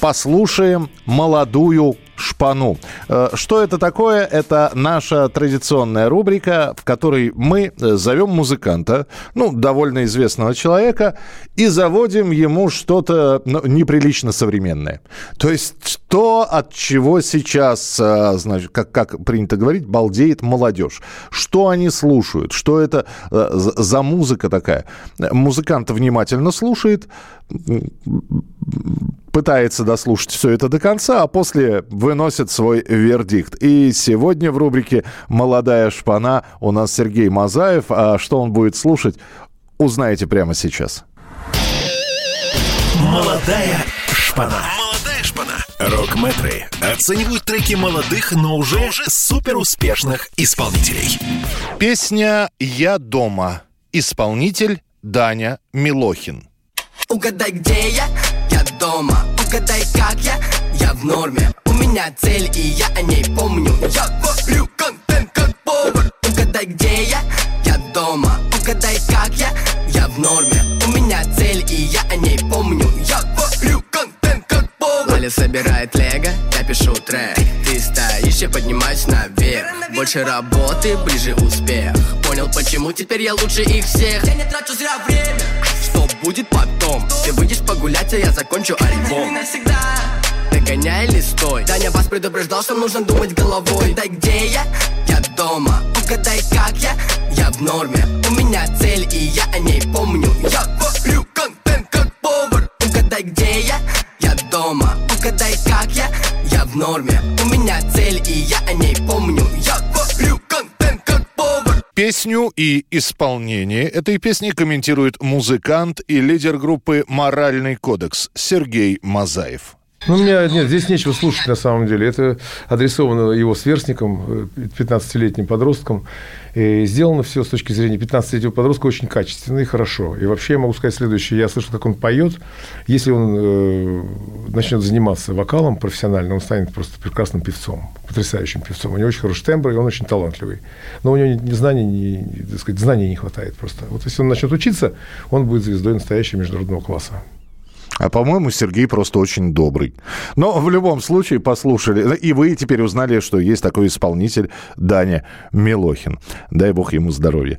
послушаем молодую шпану. Э, Что это такое? Это наша традиционная рубрика, в которой мы э, зовем музыканта, ну, довольно известного человека, и заводим ему что-то ну, неприлично современное. То есть то, от чего сейчас, э, значит, как, как принято говорить, балдеет молодежь. Что они слушают? Что это за музыка такая? Музыкант внимательно слушает, пытается дослушать все это до конца, а после выносит свой вердикт. И сегодня в рубрике «Молодая шпана» у нас Сергей Мазаев. А что он будет слушать, узнаете прямо сейчас. Молодая шпана. Молодая шпана. Рок-метры оценивают треки молодых, но уже супер успешных исполнителей. Песня «Я дома». Исполнитель Даня Милохин. Угадай, где я? Дома. Угадай, как я? Я в норме. У меня цель, и я о ней помню. Я варю контент, как повар. Угадай, где я? Я дома. Угадай, как я? Я в норме. У меня цель, и я о ней помню. Я варю контент, как повар. Валя собирает лего, я пишу трек. Ты стоишь, я поднимаюсь наверх. Больше работы, ближе успех. Понял, почему теперь я лучше их всех. Я не трачу зря время будет потом? Ты выйдешь погулять, а я закончу альбом Догоняй или стой Даня вас предупреждал, что нужно думать головой Угадай, где я? Я дома Угадай, как я? Я в норме У меня цель, и я о ней помню Я варю контент, как повар Угадай, где я? Я дома Угадай, как я? Я в норме У меня цель, и я о ней помню Я Песню и исполнение этой песни комментирует музыкант и лидер группы «Моральный кодекс» Сергей Мазаев. Ну, у меня нет, здесь нечего слушать на самом деле. Это адресовано его сверстникам, э, 15-летним подросткам. И сделано все с точки зрения 15-летнего подростка очень качественно и хорошо. И вообще я могу сказать следующее. Я слышал, как он поет. Если он э, начнет заниматься вокалом профессионально, он станет просто прекрасным певцом, потрясающим певцом. У него очень хороший тембр, и он очень талантливый. Но у него ни, ни знаний, ни, так сказать, знаний не хватает просто. Вот если он начнет учиться, он будет звездой настоящего международного класса. А по-моему, Сергей просто очень добрый. Но в любом случае послушали. И вы теперь узнали, что есть такой исполнитель Даня Милохин. Дай бог ему здоровья.